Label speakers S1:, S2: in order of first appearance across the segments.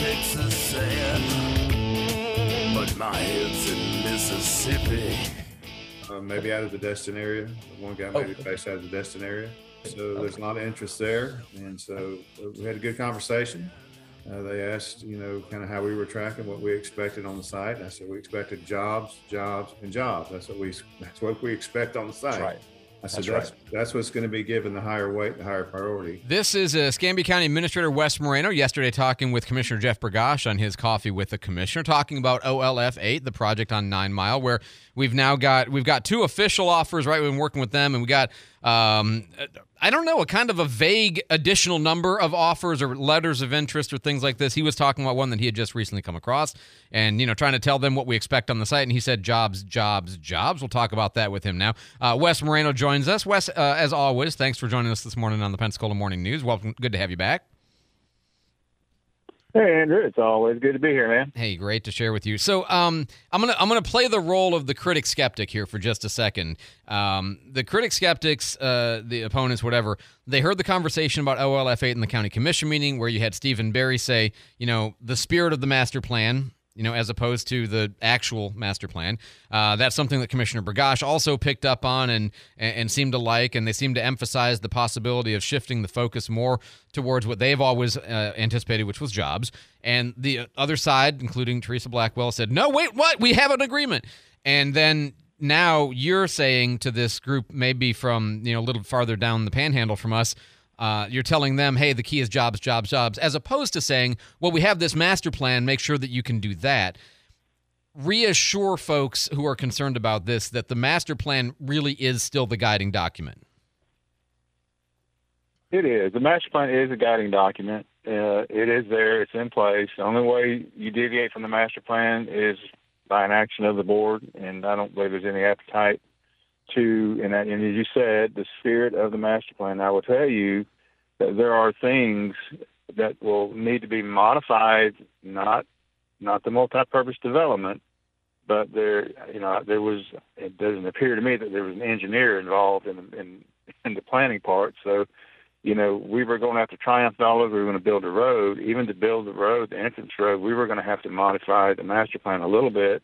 S1: politics is sad, but my head's in Mississippi. Uh, maybe out of the Destin area. One guy maybe
S2: oh.
S1: based out of the Destin area. So there's a lot of interest there. And so uh, we had a good conversation. Uh, they asked, you know, kind of how we were tracking, what we expected on the site. I said we expected jobs, jobs, and jobs. That's what we that's what we expect on the site.
S2: Right.
S1: I said
S2: That's
S1: that's
S2: right.
S1: that's, what's going to be given the higher weight, the higher priority.
S3: This is Escambia County Administrator Wes Moreno yesterday talking with Commissioner Jeff Bergosh on his coffee with the commissioner, talking about OLF 8, the project on Nine Mile, where we've now got we've got two official offers. Right, we've been working with them, and we got um, I don't know a kind of a vague additional number of offers or letters of interest or things like this. He was talking about one that he had just recently come across, and you know trying to tell them what we expect on the site. And he said jobs, jobs, jobs. We'll talk about that with him now. Uh, Wes Moreno joins us. Wes, uh, as always, thanks for joining us this morning on the Pensacola Morning News. Welcome, good to have you back.
S4: Hey Andrew, it's always good to be here, man.
S3: Hey, great to share with you. So, um, I'm gonna I'm gonna play the role of the critic skeptic here for just a second. Um, the critic skeptics, uh, the opponents, whatever, they heard the conversation about OLF eight in the county commission meeting where you had Steven Barry say, you know, the spirit of the master plan. You know, as opposed to the actual master plan, uh, that's something that Commissioner Bergosh also picked up on and, and seemed to like, and they seem to emphasize the possibility of shifting the focus more towards what they've always uh, anticipated, which was jobs. And the other side, including Teresa Blackwell, said, "No, wait, what? We have an agreement." And then now you're saying to this group, maybe from you know a little farther down the panhandle from us, uh, you're telling them, "Hey, the key is jobs, jobs, jobs," as opposed to saying, "Well, we have this master plan. Make sure that you can do that." Reassure folks who are concerned about this that the master plan really is still the guiding document.
S4: It is. The master plan is a guiding document. Uh, it is there. It's in place. The only way you deviate from the master plan is by an action of the board, and I don't believe there's any appetite to. And, and as you said, the spirit of the master plan. I will tell you that there are things that will need to be modified. Not not the multi-purpose development, but there, you know, there was. It doesn't appear to me that there was an engineer involved in in, in the planning part. So you know, we were going to have to triumph all over. We were going to build a road. Even to build the road, the entrance road, we were going to have to modify the master plan a little bit,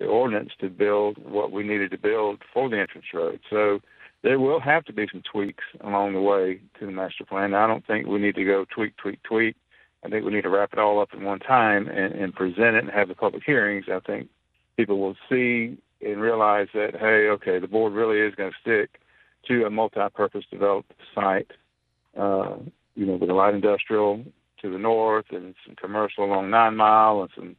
S4: the ordinance to build what we needed to build for the entrance road. So there will have to be some tweaks along the way to the master plan. I don't think we need to go tweak, tweak, tweak. I think we need to wrap it all up in one time and, and present it and have the public hearings. I think people will see and realize that, hey, okay, the board really is going to stick to a multi-purpose developed site uh, you know, with a light industrial to the north and some commercial along Nine Mile and some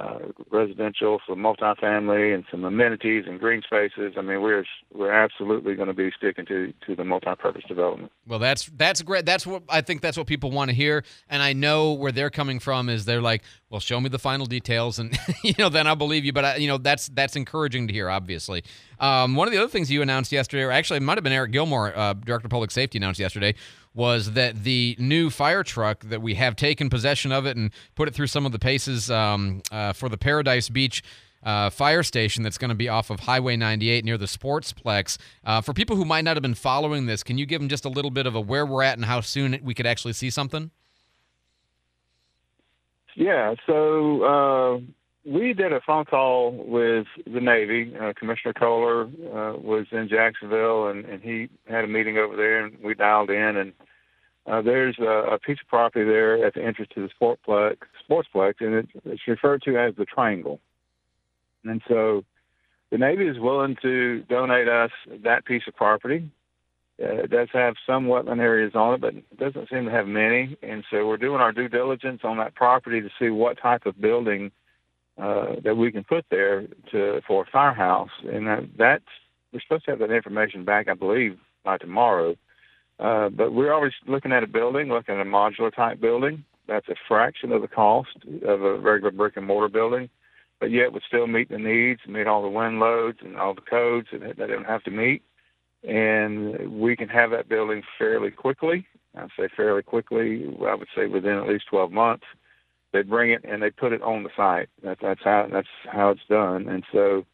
S4: uh, residential, some multifamily, and some amenities and green spaces. I mean, we're we're absolutely going to be sticking to to the multi-purpose development.
S3: Well, that's that's great. That's what I think. That's what people want to hear, and I know where they're coming from. Is they're like, "Well, show me the final details, and you know, then I'll believe you." But I, you know, that's that's encouraging to hear. Obviously, um, one of the other things you announced yesterday, or actually, it might have been Eric Gilmore, uh, Director of Public Safety, announced yesterday, was that the new fire truck that we have taken possession of it and put it through some of the paces um, uh, for the Paradise Beach uh, fire station that's going to be off of Highway 98 near the Sportsplex. Uh, for people who might not have been following this, can you give them just a little bit of a where we're at and how soon we could actually see something?
S4: Yeah, so uh, we did a phone call with the Navy. Uh, Commissioner Kohler uh, was in Jacksonville, and, and he had a meeting over there, and we dialed in. And uh, there's a, a piece of property there at the entrance to the Sportplex, Sportsplex, and it, it's referred to as the Triangle. And so the Navy is willing to donate us that piece of property. Uh, it does have some wetland areas on it, but it doesn't seem to have many. And so we're doing our due diligence on that property to see what type of building uh, that we can put there to for a firehouse. And that, that's we're supposed to have that information back, I believe, by tomorrow. Uh, but we're always looking at a building, looking at a modular type building. That's a fraction of the cost of a regular brick and mortar building, but yet would still meet the needs, meet all the wind loads and all the codes that that don't have to meet. And we can have that building fairly quickly. I'd say fairly quickly. I would say within at least 12 months. They bring it and they put it on the site. That, that's how that's how it's done. And so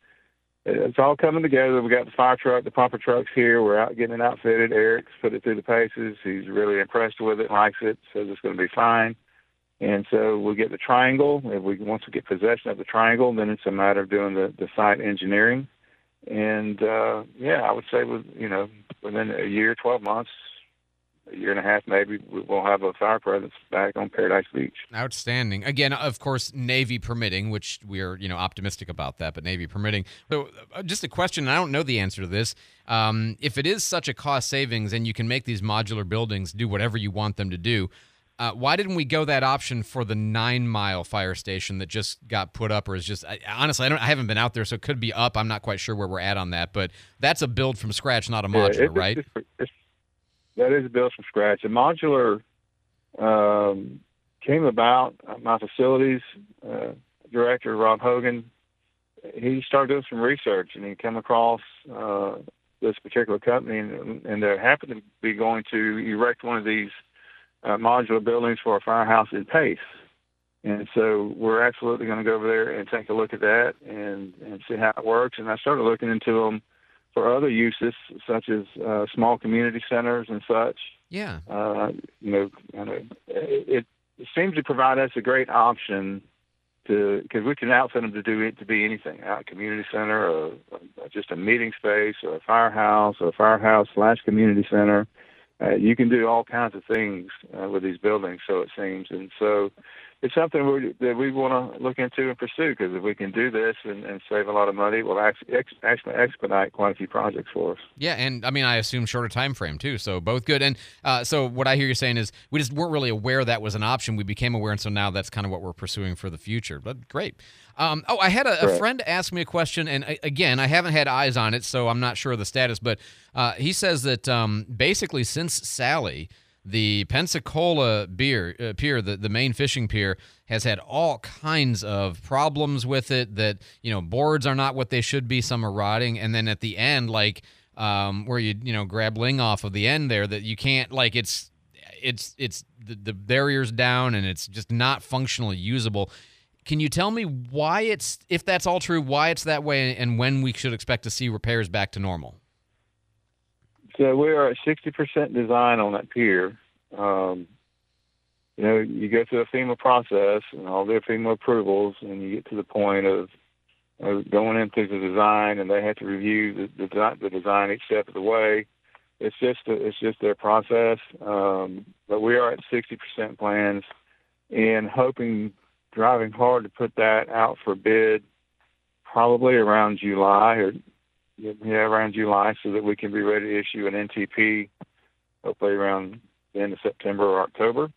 S4: it's all coming together. We got the fire truck, the pumper trucks here. We're out getting it outfitted. Eric's put it through the paces. He's really impressed with it, likes it, says it's going to be fine. And so we'll get the triangle. If we once we get possession of the triangle, then it's a matter of doing the, the site engineering. and uh, yeah, I would say with you know within a year, twelve months, a year and a half, maybe we'll have a fire presence back on Paradise Beach.
S3: Outstanding. Again, of course, Navy permitting, which we are you know optimistic about that, but Navy permitting. So, uh, just a question. I don't know the answer to this. Um, if it is such a cost savings, and you can make these modular buildings do whatever you want them to do. Uh, why didn't we go that option for the nine mile fire station that just got put up, or is just I, honestly I don't I haven't been out there, so it could be up. I'm not quite sure where we're at on that, but that's a build from scratch, not a modular,
S4: yeah, it's,
S3: right?
S4: It's, it's, that is a build from scratch. A modular um, came about. Uh, my facilities uh, director Rob Hogan, he started doing some research, and he came across uh, this particular company, and, and they happened to be going to erect one of these uh, modular buildings for a firehouse in Pace. And so we're absolutely going to go over there and take a look at that and, and see how it works. And I started looking into them for other uses, such as uh, small community centers and such.
S3: Yeah.
S4: Uh, you know, it, it seems to provide us a great option to because we can outfit them to do it to be anything, a community center, or, or just a meeting space, or a firehouse, or a firehouse slash community center uh, you can do all kinds of things uh, with these buildings, so it seems. And so it's something we, that we want to look into and pursue because if we can do this and, and save a lot of money, we'll actually, ex, actually expedite quite a few projects for us.
S3: Yeah, and I mean, I assume shorter time frame too, so both good. And uh, so what I hear you saying is we just weren't really aware that was an option. We became aware, and so now that's kind of what we're pursuing for the future. But great. Um, oh, I had a, a, friend ask me a question, and I, again, I haven't had eyes on it, so I'm not sure of the status. But uh, he says that um, basically since Sally the Pensacola beer, uh, pier, the, the main fishing pier, has had all kinds of problems with it. That you know, boards are not what they should be. Some are rotting, and then at the end, like um, where you you know grab ling off of the end there, that you can't like it's it's it's the, the barriers down, and it's just not functionally usable. Can you tell me why it's if that's all true, why it's that way, and when we should expect to see repairs back to normal?
S4: So we are at 60% design on that pier. Um, you know, you go through a FEMA process and all their FEMA approvals, and you get to the point of, of going into the design, and they have to review the, the, the design each step of the way. It's just a, it's just their process. Um, but we are at 60% plans, and hoping, driving hard to put that out for bid, probably around July or yeah, around July so that we can be ready to issue an NTP hopefully around the end of September or October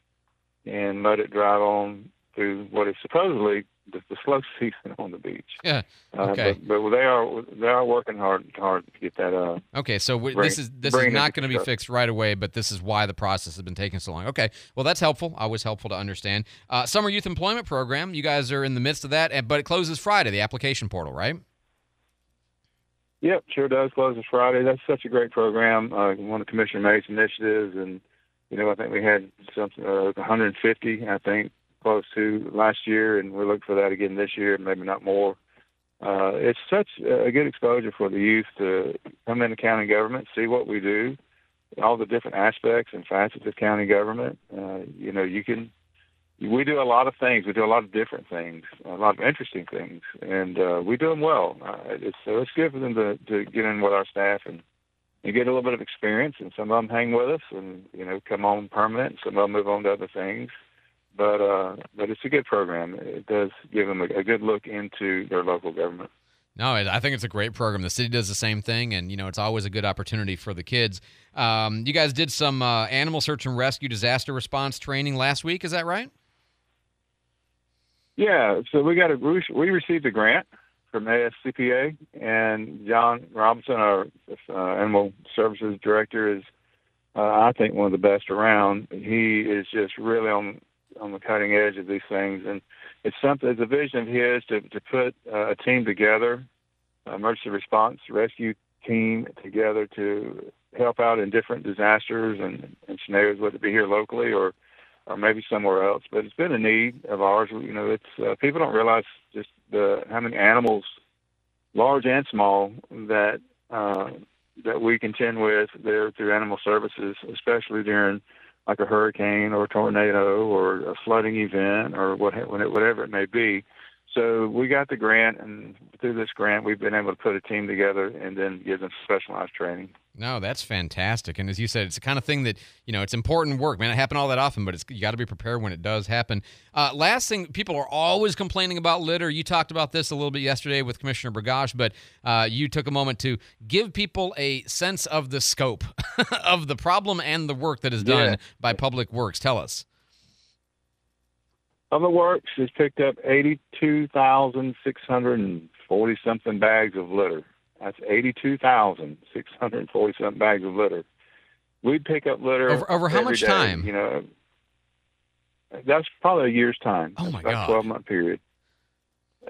S4: and let it drive on through what is supposedly the, the slow season on the beach.
S3: Yeah. Okay.
S4: Uh, but, but, they are they are working hard hard to get that. Uh,
S3: okay. So bring, this is this is not going to be fixed right away, but this is why the process has been taking so long. Okay. Well, that's helpful. Always helpful to understand. Uh, Summer Youth Employment Program. You guys are in the midst of that, but it closes Friday. The application portal, right?
S4: Yep, sure does. Closes Friday. That's such a great program. Uh, one of Commissioner May's initiatives, and you know, I think we had something uh, 150, I think, close to last year, and we're looking for that again this year, maybe not more. Uh, it's such a good exposure for the youth to come into county government, see what we do, all the different aspects and facets of county government. Uh, you know, you can we do a lot of things. We do a lot of different things, a lot of interesting things, and uh, we do them well. Uh, it's so it's good for them to to get in with our staff and and get a little bit of experience. And some of them hang with us, and you know, come on permanent. Some of them move on to other things. But uh, but it's a good program. It does give them a, a good look into their local government.
S3: No, I think it's a great program. The city does the same thing, and you know it's always a good opportunity for the kids. Um, you guys did some uh, animal search and rescue disaster response training last week. Is that right?
S4: Yeah, so we got a we received a grant from ASPCA, and John Robinson, our uh, animal services director, is uh, I think one of the best around. He is just really on on the cutting edge of these things, and it's something. It's a vision of his to to put uh, a team together, emergency response rescue team together to help out in different disasters and, and scenarios, whether it be here locally or or maybe somewhere else. But it's been a need of ours. You know, it's uh, people don't realize just the how many animals, large and small, that uh, that we contend with there through animal services, especially during like a hurricane or a tornado or a flooding event or what whatever it may be. so we got the grant, and through this grant, we've been able to put a team together and then give them specialized training.
S3: No, that's fantastic. And as you said, it's the kind of thing that you know it's important work. Man, it happen all that often, but it's you got to be prepared when it does happen. Uh, last thing, people are always complaining about litter. You talked about this a little bit yesterday with Commissioner Bergosh, but uh, you took a moment to give people a sense of the scope of the problem and the work that is done
S4: Yeah.
S3: by Public Works. Tell us.
S4: Public Works has picked up 82,640 something bags of litter. That's 82,640 something bags of litter. We'd pick up litter
S3: Over- over how much
S4: day,
S3: time?
S4: You know, that's probably a year's time.
S3: Oh,
S4: That's
S3: my
S4: about
S3: God.
S4: a 12 month period.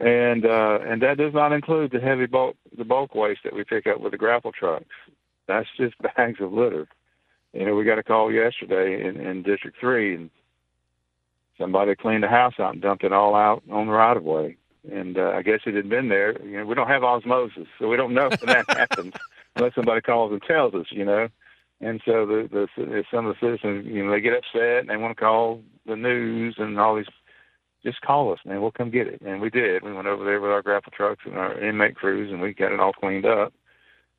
S4: And uh, and that does not include the heavy bulk the bulk waste that we pick up with the grapple trucks. That's just bags of litter. You know, we got a call yesterday in, in District Three, and somebody cleaned the house out and dumped it all out on the right of way. And uh, I guess it had been there. You know, we don't have osmosis, so we don't know when that happens unless somebody calls and tells us. You know, and so the, the some of the citizens, you know, they get upset and they want to call the news and all these. Just call us, man. We'll come get it, and we did. We went over there with our grapple trucks and our inmate crews, and we got it all cleaned up.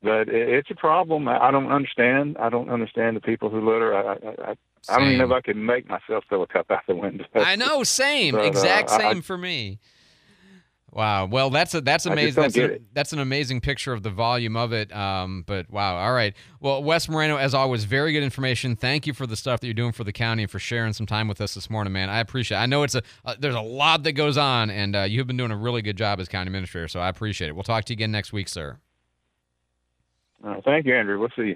S4: But it, it's a problem. I I don't understand. I don't understand the people who litter. I, I, I, I don't even know if I can make myself throw a cup out the window.
S3: I know, same,
S4: But, uh,
S3: exact
S4: I-
S3: same for me. Wow. Well, that's a that's amazing. That's, a- that's an amazing picture of the volume of it. Um, but wow. All right. Well, Wes Moreno, as always, very good information. Thank you for the stuff that you're doing for the county and for sharing some time with us this morning, man. I appreciate. it. I know it's a uh, there's a lot that goes on, and uh, you have been doing a really good job as county administrator. So I appreciate it. We'll talk to you again next week, sir.
S4: Uh, thank you, Andrew. We'll see you.